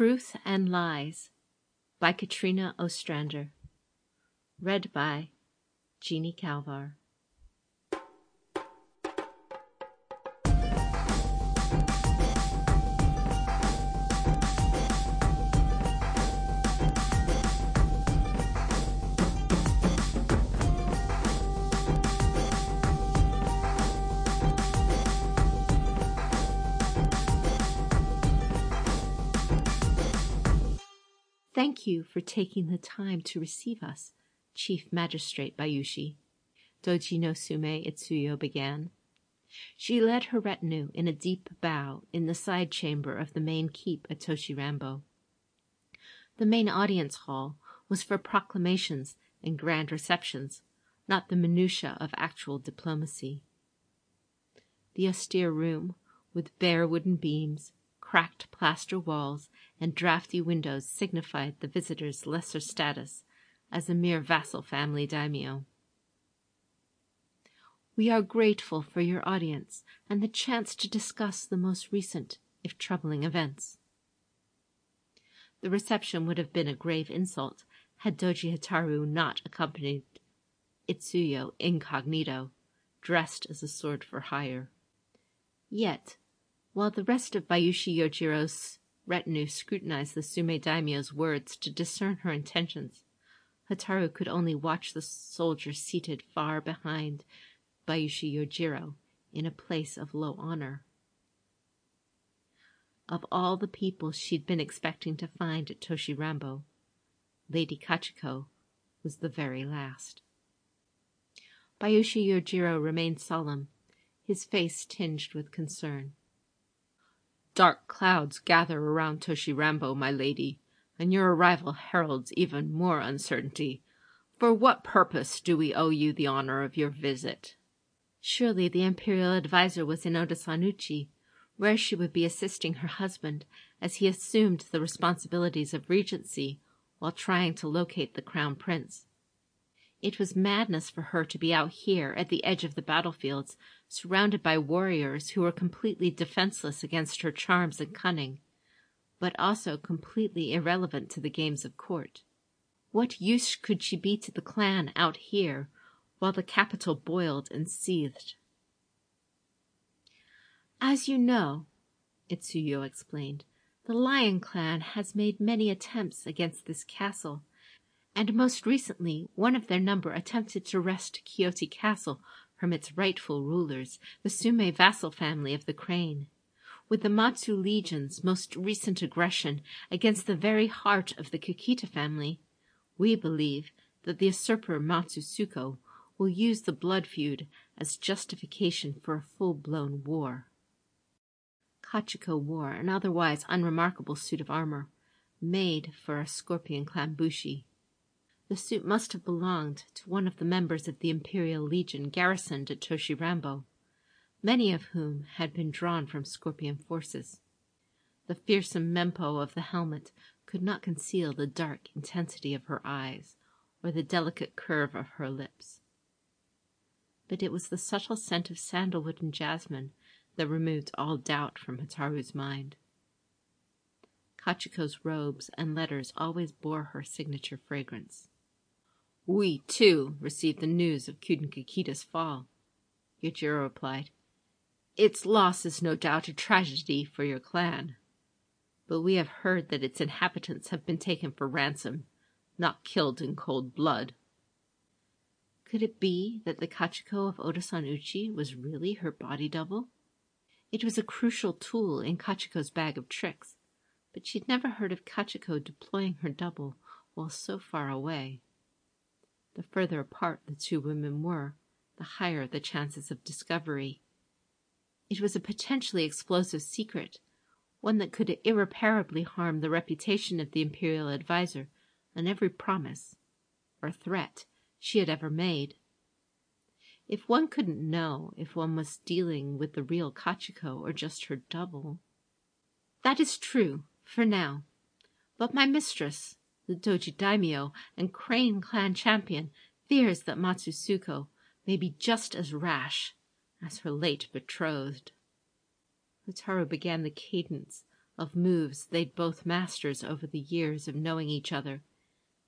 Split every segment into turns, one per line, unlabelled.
Truth and Lies by Katrina Ostrander. Read by Jeannie Calvar. Thank you for taking the time to receive us, Chief Magistrate Bayushi, Doji no Sume Itsuyo began. She led her retinue in a deep bow in the side chamber of the main keep at Toshi Ranbo. The main audience hall was for proclamations and grand receptions, not the minutiae of actual diplomacy. The austere room, with bare wooden beams, cracked plaster walls and draughty windows signified the visitor's lesser status as a mere vassal family daimyo. We are grateful for your audience and the chance to discuss the most recent, if troubling, events. The reception would have been a grave insult had Doji Hotaru not accompanied Itsuyo incognito, dressed as a sword for hire. Yet while the rest of Bayushi Yojiro's retinue scrutinized the Sume daimyo's words to discern her intentions, Hotaru could only watch the soldier seated far behind Bayushi Yojiro in a place of low honor. Of all the people she'd been expecting to find at Toshi Ranbo, Lady Kachiko was the very last. Bayushi Yojiro remained solemn, his face tinged with concern.
Dark clouds gather around Toshi Ranbo, my lady, and your arrival heralds even more uncertainty. For what purpose do we owe you the honor of your visit?
Surely the imperial adviser was in Otosan Uchi, where she would be assisting her husband as he assumed the responsibilities of regency while trying to locate the crown prince. It was madness for her to be out here at the edge of the battlefields, surrounded by warriors who were completely defenseless against her charms and cunning, but also completely irrelevant to the games of court. What use could she be to the clan out here while the capital boiled and seethed? As you know, Itsuyo explained, the Lion Clan has made many attempts against this castle and most recently one of their number attempted to wrest Kyoto Castle from its rightful rulers, the Sume vassal family of the Crane. With the Matsu Legion's most recent aggression against the very heart of the Kakita family, we believe that the usurper Matsu Tsuko will use the blood feud as justification for a full-blown war. Kachiko wore an otherwise unremarkable suit of armor, made for a Scorpion Clan Bushi. The suit must have belonged to one of the members of the Imperial Legion garrisoned at Toshi Ranbo, many of whom had been drawn from Scorpion forces. The fearsome mempo of the helmet could not conceal the dark intensity of her eyes or the delicate curve of her lips. But it was the subtle scent of sandalwood and jasmine that removed all doubt from Hotaru's mind. Kachiko's robes and letters always bore her signature fragrance.
We, too, received the news of Kyuden Kakita's fall, Yojiro replied. Its loss is no doubt a tragedy for your clan, but we have heard that its inhabitants have been taken for ransom, not killed in cold blood.
Could it be that the Kachiko of Otosan Uchi was really her body double? It was a crucial tool in Kachiko's bag of tricks, but she'd never heard of Kachiko deploying her double while so far away. The further apart the two women were, the higher the chances of discovery. It was a potentially explosive secret, one that could irreparably harm the reputation of the Imperial adviser and every promise or threat she had ever made. If one couldn't know if one was dealing with the real Kachiko or just her double. That is true, for now. But my mistress, the Doji Daimyo and Crane clan champion, fears that Matsu Tsuko may be just as rash as her late betrothed. Hotaru began the cadence of moves they'd both masters over the years of knowing each other,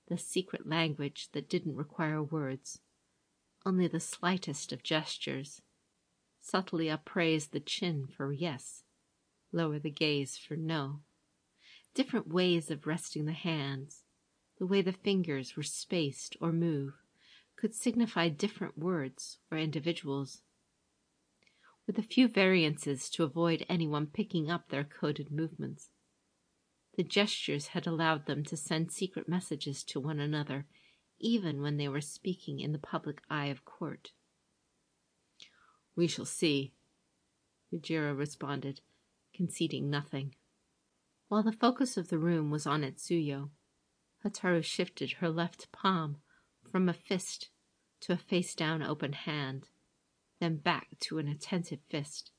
the secret language that didn't require words, only the slightest of gestures. Subtly upraise the chin for yes, lower the gaze for no. Different ways of resting the hands, the way the fingers were spaced or move, could signify different words or individuals with a few variances to avoid anyone picking up their coded movements. The gestures had allowed them to send secret messages to one another, even when they were speaking in the public eye of court.
We shall see, Yojiro responded, conceding nothing.
While the focus of the room was on Itsuyo, Hotaru shifted her left palm from a fist to a face down open hand then back to an attentive fist.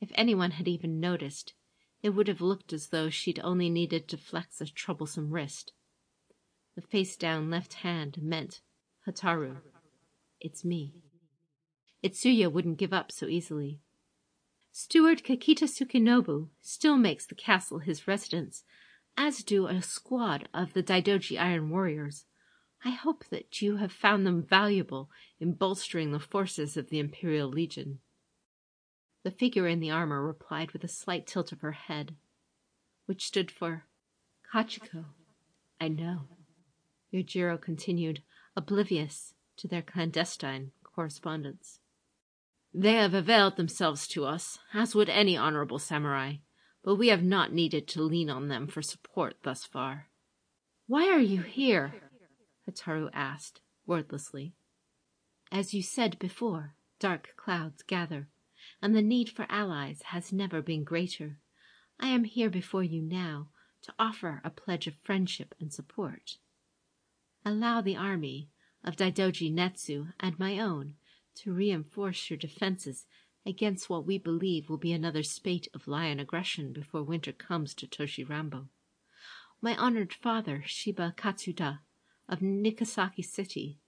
If anyone had even noticed, it would have looked as though she'd only needed to flex a troublesome wrist. The face down left hand meant, Hotaru, it's me. Itsuyo wouldn't give up so easily. Steward Kakita Tsukinobu still makes the castle his residence, as do a squad of the Daidoji Iron Warriors. I hope that you have found them valuable in bolstering the forces of the Imperial Legion. The figure in the armor replied with a slight tilt of her head, which stood for Kachiko. I know. Yojiro continued, oblivious to their clandestine correspondence. They have availed themselves to us, as would any honorable samurai, but we have not needed to lean on them for support thus far. Why are you here? Hotaru asked, wordlessly. As you said before, dark clouds gather, and the need for allies has never been greater. I am here before you now to offer a pledge of friendship and support. Allow the army of Daidoji Netsu and my own to reinforce your defenses against what we believe will be another spate of lion aggression before winter comes to Toshi Ranbo. My honored father, Shiba Katsuda, of Nikasaki City,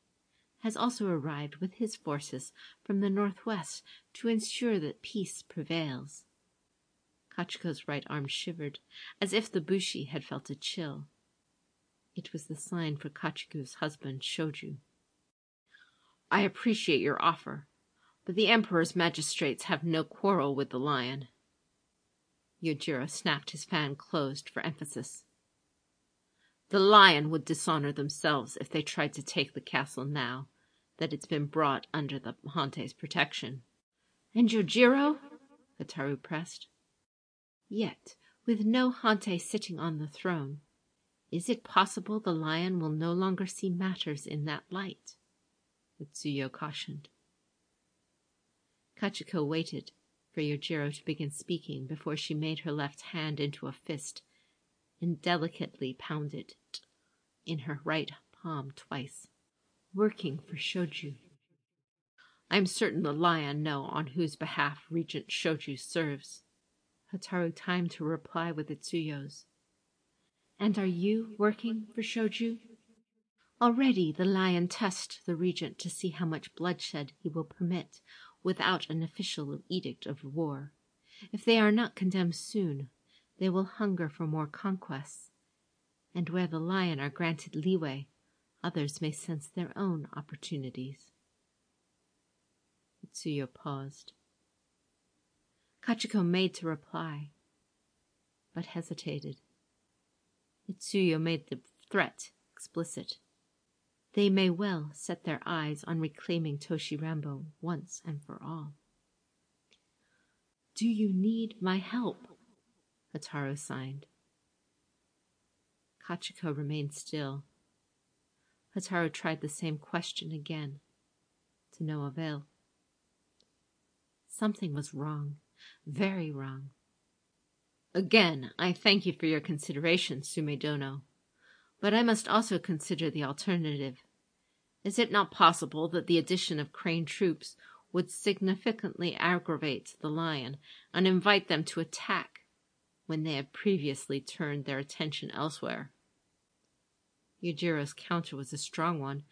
has also arrived with his forces from the northwest to ensure that peace prevails. Kachiko's right arm shivered, as if the bushi had felt a chill. It was the sign for Kachiko's husband, Shoju. I appreciate your offer, but the Emperor's magistrates have no quarrel with the lion. Yojiro snapped his fan closed for emphasis. The lion would dishonor themselves if they tried to take the castle now that it's been brought under the Hantei's protection. And Yojiro? Hotaru pressed. Yet, with no Hantei sitting on the throne, is it possible the lion will no longer see matters in that light? Itsuyo cautioned. Kachiko waited for Yojiro to begin speaking before she made her left hand into a fist and delicately pounded it in her right palm twice. Working for Shoju. I am certain the lion know on whose behalf Regent Shoju serves. Hotaru timed to reply with Itsuyo's. And are you working for Shoju? Already the lion tests the regent to see how much bloodshed he will permit without an official edict of war. If they are not condemned soon, they will hunger for more conquests, and where the lion are granted leeway, others may sense their own opportunities. Itsuyo paused. Kachiko made to reply, but hesitated. Itsuyo made the threat explicit. They may well set their eyes on reclaiming Toshi Ranbo once and for all. Do you need my help? Hotaru signed. Kachiko remained still. Hotaru tried the same question again, to no avail. Something was wrong, very wrong. Again, I thank you for your consideration, Sumedono, but I must also consider the alternative. Is it not possible that the addition of Crane troops would significantly aggravate the lion and invite them to attack when they had previously turned their attention elsewhere. Yojiro's counter was a strong one.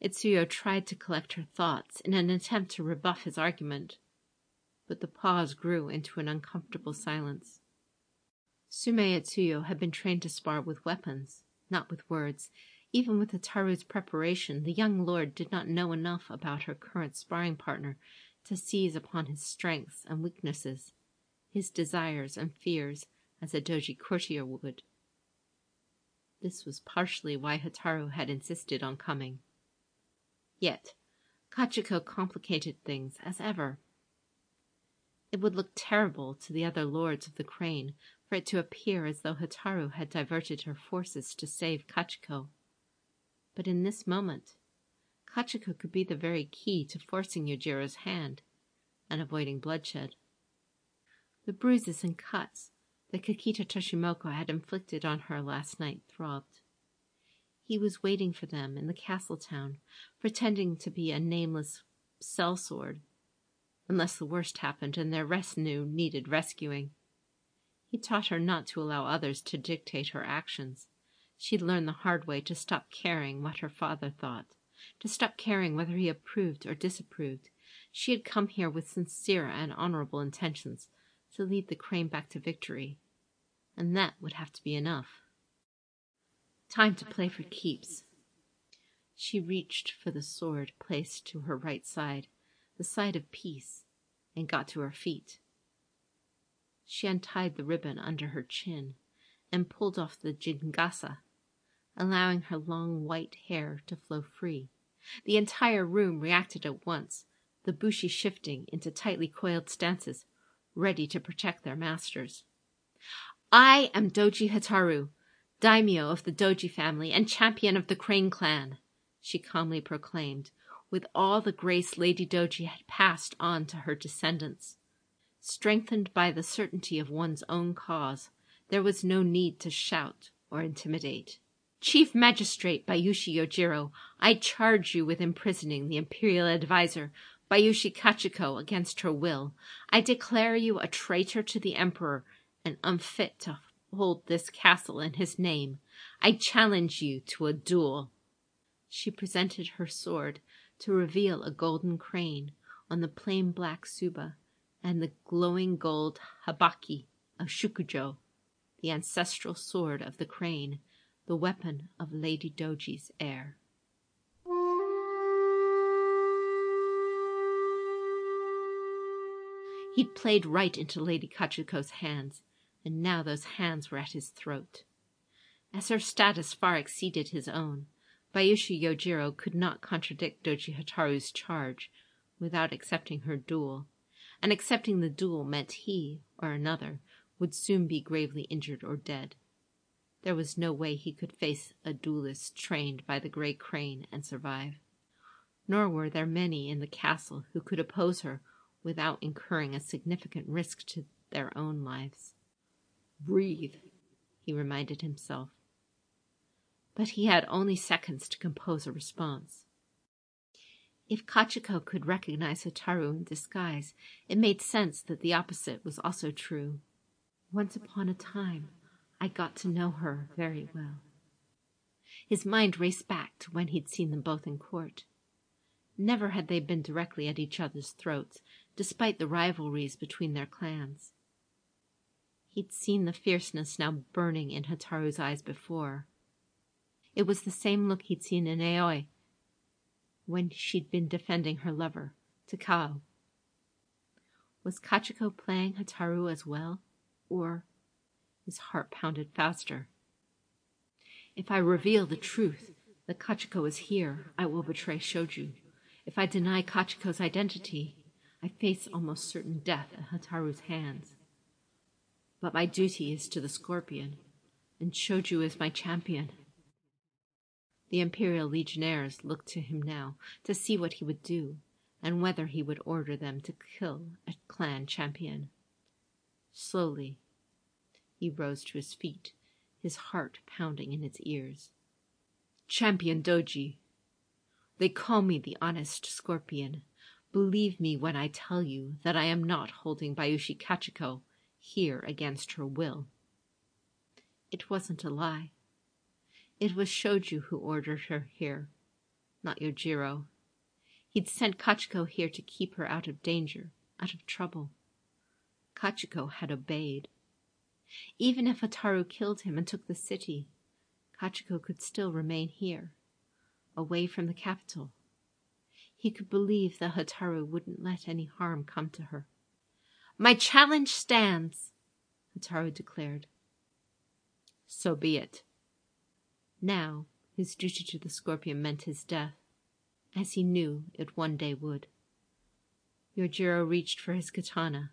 Itsuyo tried to collect her thoughts in an attempt to rebuff his argument, but the pause grew into an uncomfortable silence. Sumie Itsuyo had been trained to spar with weapons, not with words. Even with Hotaru's preparation, the young lord did not know enough about her current sparring partner to seize upon his strengths and weaknesses, his desires and fears, as a doji courtier would. This was partially why Hotaru had insisted on coming. Yet, Kachiko complicated things as ever. It would look terrible to the other lords of the crane for it to appear as though Hotaru had diverted her forces to save Kachiko. But in this moment, Kachiko could be the very key to forcing Yojiro's hand and avoiding bloodshed. The bruises and cuts that Kakita Toshimoko had inflicted on her last night throbbed. He was waiting for them in the castle town, pretending to be a nameless sellsword, unless the worst happened and their retinue needed rescuing. He taught her not to allow others to dictate her actions. She'd learned the hard way to stop caring what her father thought, to stop caring whether he approved or disapproved. She had come here with sincere and honorable intentions to lead the crane back to victory, and that would have to be enough. Time to play for keeps. She reached for the sword placed to her right side, the side of peace, and got to her feet. She untied the ribbon under her chin and pulled off the jingasa, allowing her long white hair to flow free. The entire room reacted at once, the bushi shifting into tightly coiled stances, ready to protect their masters. I am Doji Hotaru, daimyo of the Doji family and champion of the Crane clan, she calmly proclaimed, with all the grace Lady Doji had passed on to her descendants. Strengthened by the certainty of one's own cause, there was no need to shout or intimidate. Chief Magistrate Bayushi Yojiro, I charge you with imprisoning the Imperial Adviser, Bayushi Kachiko, against her will. I declare you a traitor to the Emperor and unfit to hold this castle in his name. I challenge you to a duel. She presented her sword to reveal a golden crane on the plain black tsuba and the glowing gold habaki of Shukujo, the ancestral sword of the crane, the weapon of Lady Doji's heir. He'd played right into Lady Kachiko's hands, and now those hands were at his throat. As her status far exceeded his own, Bayushi Yojiro could not contradict Doji Hotaru's charge without accepting her duel and accepting the duel meant he, or another, would soon be gravely injured or dead. There was no way he could face a duelist trained by the Grey Crane and survive. Nor were there many in the castle who could oppose her without incurring a significant risk to their own lives. Breathe, he reminded himself. But he had only seconds to compose a response. If Kachiko could recognize Hotaru in disguise, it made sense that the opposite was also true. Once upon a time, I got to know her very well. His mind raced back to when he'd seen them both in court. Never had they been directly at each other's throats, despite the rivalries between their clans. He'd seen the fierceness now burning in Hotaru's eyes before. It was the same look he'd seen in Aoi when she'd been defending her lover, Takao. Was Kachiko playing Hotaru as well? Or his heart pounded faster. If I reveal the truth that Kachiko is here, I will betray Shoju. If I deny Kachiko's identity, I face almost certain death at Hotaru's hands. But my duty is to the scorpion, and Shoju is my champion. The Imperial Legionnaires looked to him now to see what he would do, and whether he would order them to kill a clan champion. Slowly, he rose to his feet, his heart pounding in his ears. Champion Doji! They call me the honest scorpion. Believe me when I tell you that I am not holding Bayushi Kachiko here against her will. It wasn't a lie. It was Shoju who ordered her here, not Yojiro. He'd sent Kachiko here to keep her out of danger, out of trouble. Kachiko had obeyed. Even if Hotaru killed him and took the city, Kachiko could still remain here, away from the capital. He could believe that Hotaru wouldn't let any harm come to her. My challenge stands, Hotaru declared.
So be it.
Now, his duty to the scorpion meant his death, as he knew it one day would. Yojiro reached for his katana,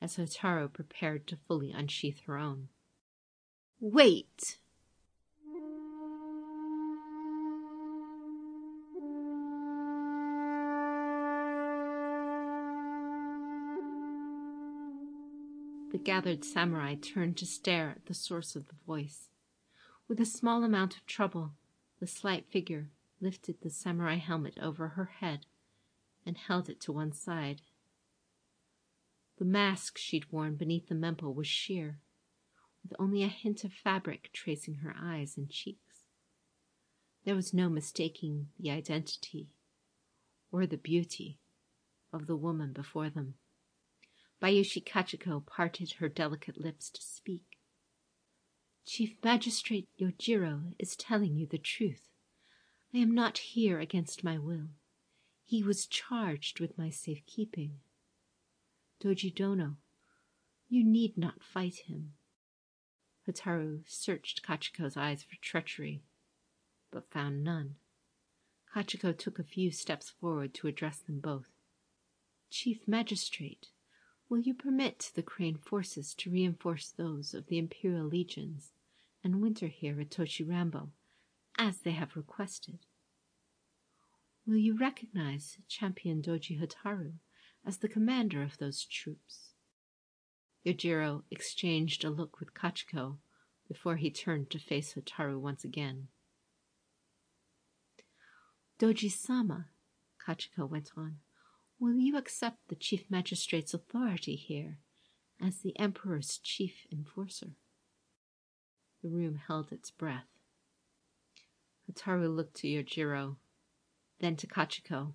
as Hotaru prepared to fully unsheath her own.
Wait!
The gathered samurai turned to stare at the source of the voice. With a small amount of trouble, the slight figure lifted the samurai helmet over her head and held it to one side. The mask she'd worn beneath the mempo was sheer, with only a hint of fabric tracing her eyes and cheeks. There was no mistaking the identity or the beauty of the woman before them. Bayushi Kachiko parted her delicate lips to speak. Chief Magistrate Yojiro is telling you the truth. I am not here against my will. He was charged with my safekeeping. Doji Dono, you need not fight him. Hotaru searched Kachiko's eyes for treachery, but found none. Kachiko took a few steps forward to address them both. Chief Magistrate, will you permit the Crane forces to reinforce those of the Imperial legions and winter here at Toshi Ranbo, as they have requested? Will you recognize Champion Doji Hotaru as the commander of those troops? Yojiro exchanged a look with Kachiko before he turned to face Hotaru once again. Doji-sama, Kachiko went on, will you accept the chief magistrate's authority here as the emperor's chief enforcer? The room held its breath. Hotaru looked to Yojiro then to Kachiko.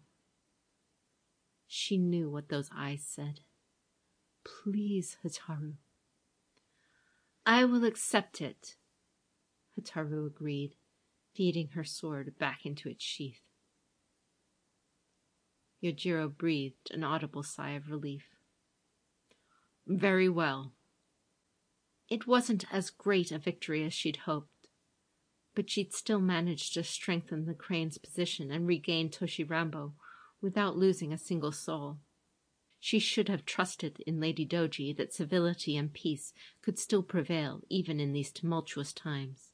She knew what those eyes said. Please, Hotaru. I will accept it, Hotaru agreed, feeding her sword back into its sheath. Yojiro breathed an audible sigh of relief. Very well. It wasn't as great a victory as she'd hoped, but she'd still managed to strengthen the crane's position and regain Toshi Ranbo without losing a single soul. She should have trusted in Lady Doji that civility and peace could still prevail even in these tumultuous times.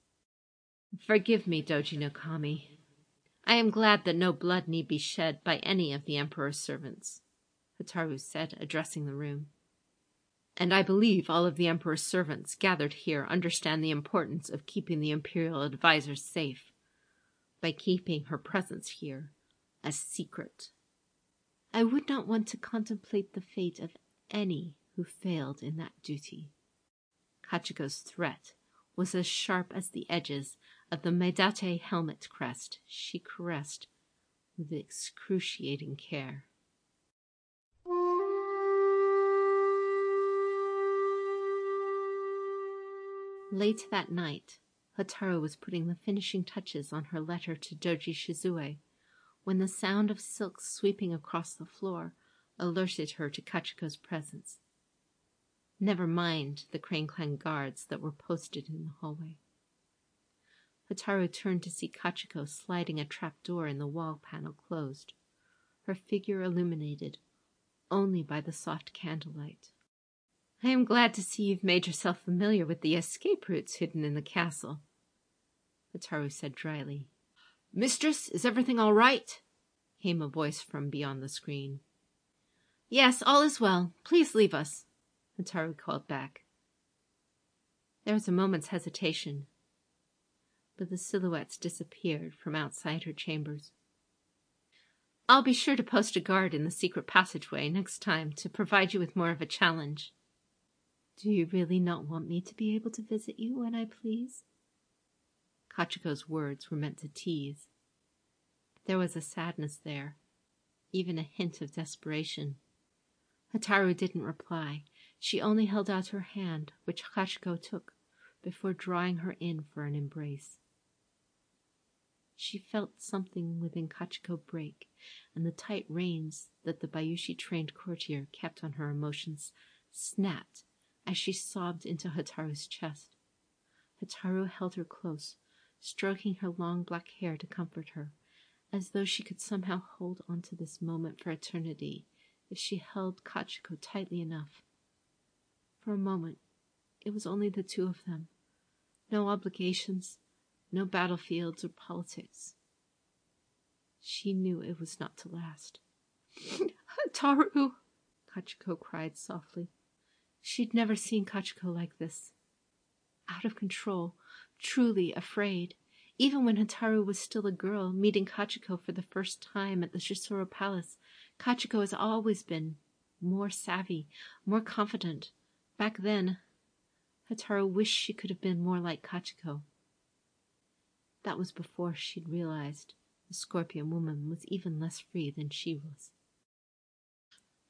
Forgive me, Doji no Kami. I am glad that no blood need be shed by any of the Emperor's servants, Hotaru said, addressing the room and I believe all of the Emperor's servants gathered here understand the importance of keeping the Imperial advisers safe by keeping her presence here a secret. I would not want to contemplate the fate of any who failed in that duty. Kachiko's threat was as sharp as the edges of the Maedate helmet crest she caressed with excruciating care. Late that night, Hotaru was putting the finishing touches on her letter to Doji Shizue when the sound of silks sweeping across the floor alerted her to Kachiko's presence. Never mind the Crane Clan guards that were posted in the hallway. Hotaru turned to see Kachiko sliding a trap door in the wall panel closed, her figure illuminated only by the soft candlelight. I am glad to see you've made yourself familiar with the escape routes hidden in the castle, Hotaru said dryly. Mistress, is everything all right? came a voice from beyond the screen. Yes, all is well. Please leave us, Hotaru called back. There was a moment's hesitation, but the silhouettes disappeared from outside her chambers. I'll be sure to post a guard in the secret passageway next time to provide you with more of a challenge. Do you really not want me to be able to visit you when I please? Kachiko's words were meant to tease. There was a sadness there, even a hint of desperation. Hotaru didn't reply, She only held out her hand, which Kachiko took, before drawing her in for an embrace. She felt something within Kachiko break, and the tight reins that the Bayushi trained courtier kept on her emotions snapped as she sobbed into Hotaru's chest. Hotaru held her close, stroking her long black hair to comfort her, as though she could somehow hold on to this moment for eternity if she held Kachiko tightly enough. For a moment, it was only the two of them. No obligations, no battlefields or politics. She knew it was not to last. Taru! Kachiko cried softly. She'd never seen Kachiko like this. Out of control, truly afraid. Even when Hotaru was still a girl, meeting Kachiko for the first time at the Shisoro Palace, Kachiko has always been more savvy, more confident. Back then, Hotaru wished she could have been more like Kachiko. That was before she'd realized the scorpion woman was even less free than she was.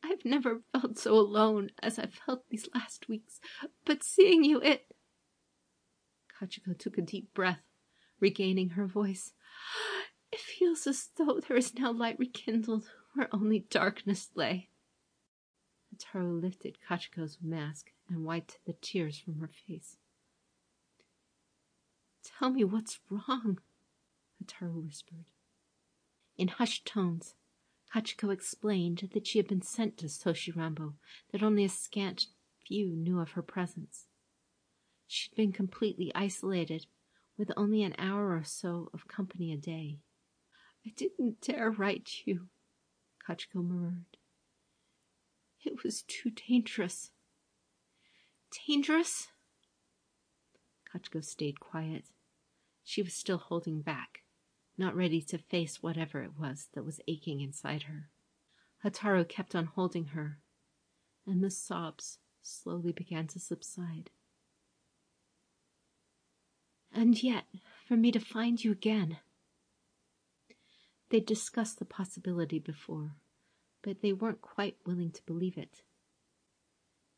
I've never felt so alone as I've felt these last weeks, but seeing you, it. Kachiko took a deep breath, regaining her voice. It feels as though there is now light rekindled where only darkness lay. Hotaru lifted Kachiko's mask and wiped the tears from her face. Tell me what's wrong, Hotaru whispered. In hushed tones, Kachiko explained that she had been sent to Toshi Ranbo, that only a scant few knew of her presence. She'd been completely isolated, with only an hour or so of company a day. I didn't dare write you, Kachiko murmured. It was too dangerous. Dangerous? Kachiko stayed quiet. She was still holding back, not ready to face whatever it was that was aching inside her. Hotaru kept on holding her, and the sobs slowly began to subside. And yet, for me to find you again. They'd discussed the possibility before, but they weren't quite willing to believe it.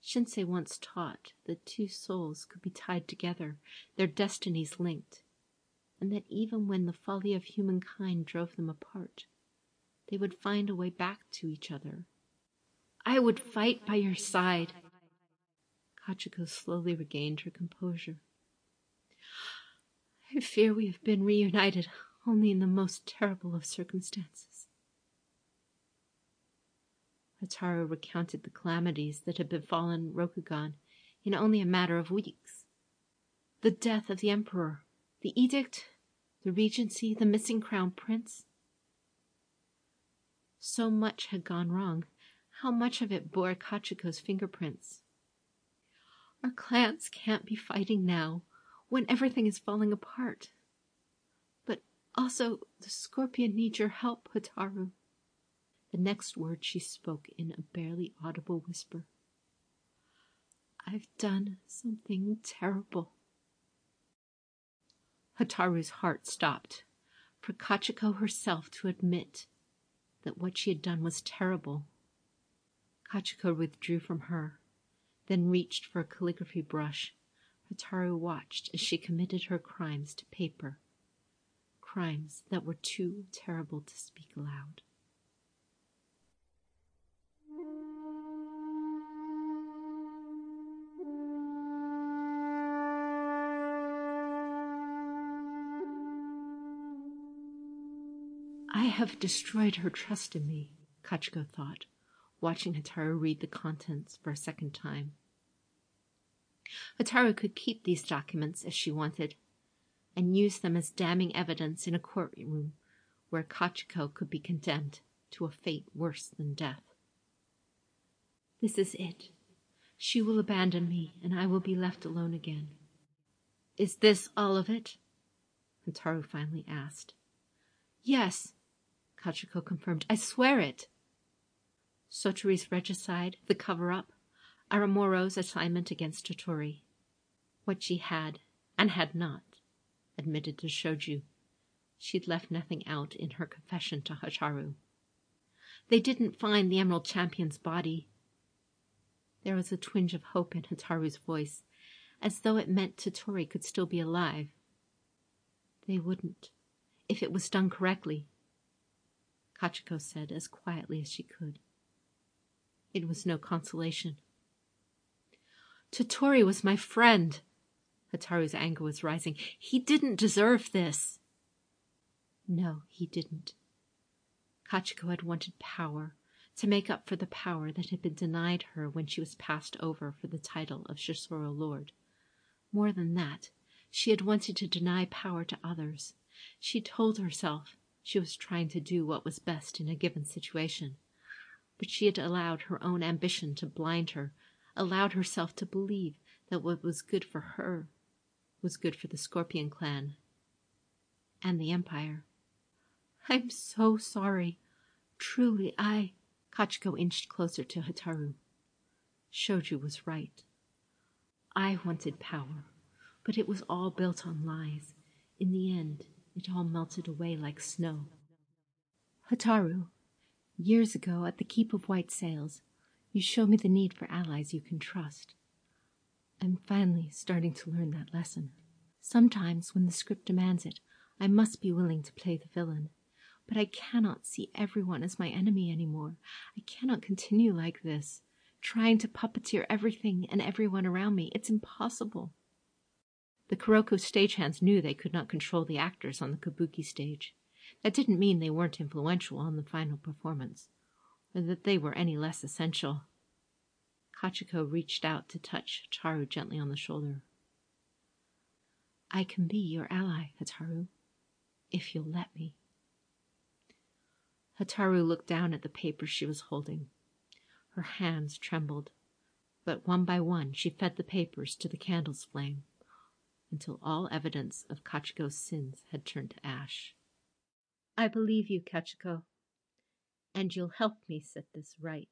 Shinsei once taught that two souls could be tied together, their destinies linked and that even when the folly of humankind drove them apart, they would find a way back to each other. I would fight by your side. Kachiko slowly regained her composure. I fear we have been reunited only in the most terrible of circumstances. Hotaru recounted the calamities that had befallen Rokugan in only a matter of weeks. The death of the Emperor, the edict, the regency, the missing crown prince. So much had gone wrong. How much of it bore Kachiko's fingerprints? Our clans can't be fighting now, when everything is falling apart. But also, the scorpion needs your help, Hotaru. The next word she spoke in a barely audible whisper. I've done something terrible. Hotaru's heart stopped. For Kachiko herself to admit that what she had done was terrible. Kachiko withdrew from her, then reached for a calligraphy brush. Hotaru watched as she committed her crimes to paper, crimes that were too terrible to speak aloud. I have destroyed her trust in me, Kachiko thought, watching Hotaru read the contents for a second time. Hotaru could keep these documents if she wanted, and use them as damning evidence in a courtroom where Kachiko could be condemned to a fate worse than death. This is it. She will abandon me, and I will be left alone again. Is this all of it? Hotaru finally asked. Yes, Kachiko confirmed. I swear it. Sotorii's regicide, the cover-up, Aramoro's assignment against Toturi. What she had, and had not, admitted to Shoju. She'd left nothing out in her confession to Hotaru. They didn't find the Emerald Champion's body. There was a twinge of hope in Hotaru's voice, as though it meant Toturi could still be alive. They wouldn't, if it was done correctly, Kachiko said as quietly as she could. It was no consolation. Toturi was my friend. Hotaru's anger was rising. He didn't deserve this. No, he didn't. Kachiko had wanted power, to make up for the power that had been denied her when she was passed over for the title of Shisoro Lord. More than that, she had wanted to deny power to others. She told herself she was trying to do what was best in a given situation. But she had allowed her own ambition to blind her, allowed herself to believe that what was good for her was good for the Scorpion clan and the Empire. I'm so sorry. Truly, I. Kachiko inched closer to Hotaru. Shoju was right. I wanted power, but it was all built on lies. In the end, it all melted away like snow. Hotaru, years ago at the Keep of White Sails, you show me the need for allies you can trust. I'm finally starting to learn that lesson. Sometimes, when the script demands it, I must be willing to play the villain. But I cannot see everyone as my enemy anymore. I cannot continue like this, trying to puppeteer everything and everyone around me. It's impossible. The Kuroko stagehands knew they could not control the actors on the kabuki stage. That didn't mean they weren't influential on the final performance, or that they were any less essential. Kachiko reached out to touch Hotaru gently on the shoulder. I can be your ally, Hotaru, if you'll let me. Hotaru looked down at the papers she was holding. Her hands trembled, but one by one she fed the papers to the candle's flame until all evidence of Kachiko's sins had turned to ash. I believe you, Kachiko, and you'll help me set this right.